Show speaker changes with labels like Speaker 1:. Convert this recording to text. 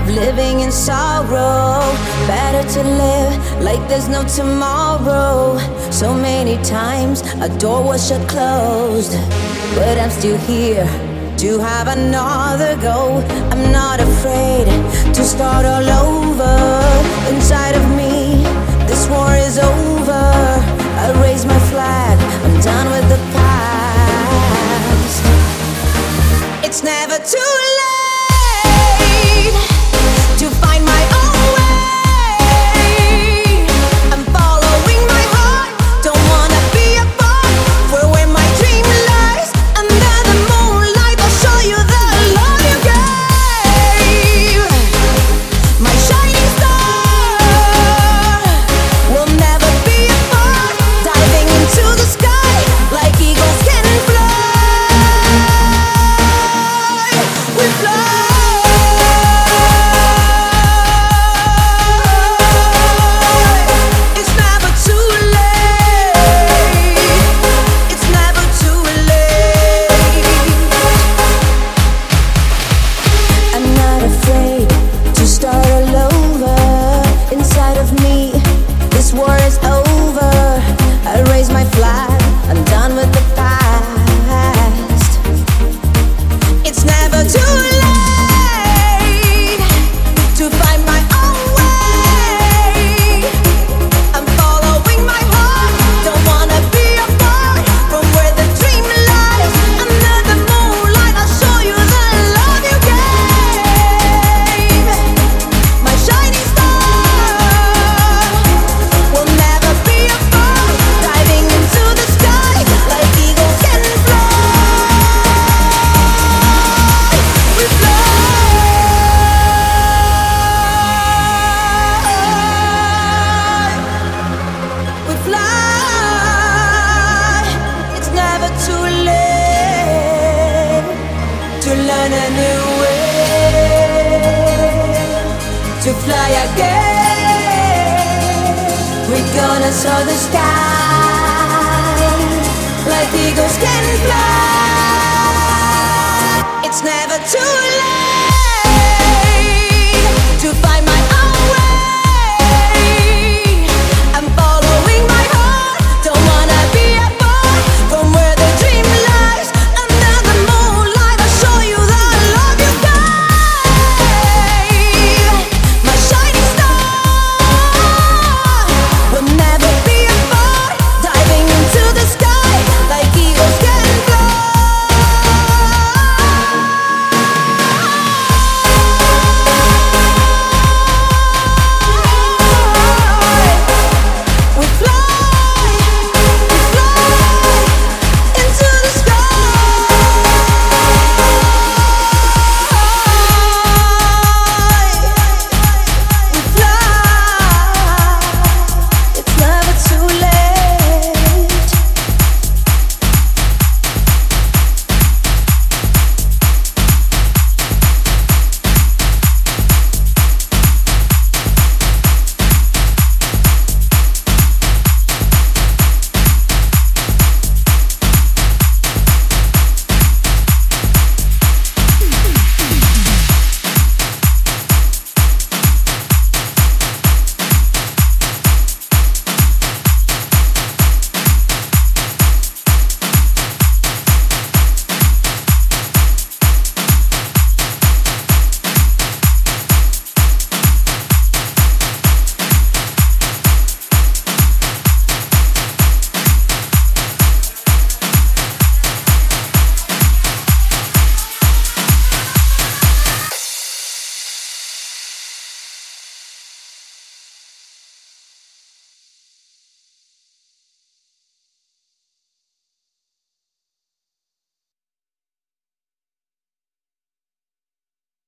Speaker 1: of living in sorrow. Better to live like there's no tomorrow. So many times a door was shut closed, but I'm still here to have another go. I'm not afraid to start all over inside of me. This war is over. I raise my flag. I'm done with the past. It's never too late. find a new way to fly again. We're gonna soar the sky.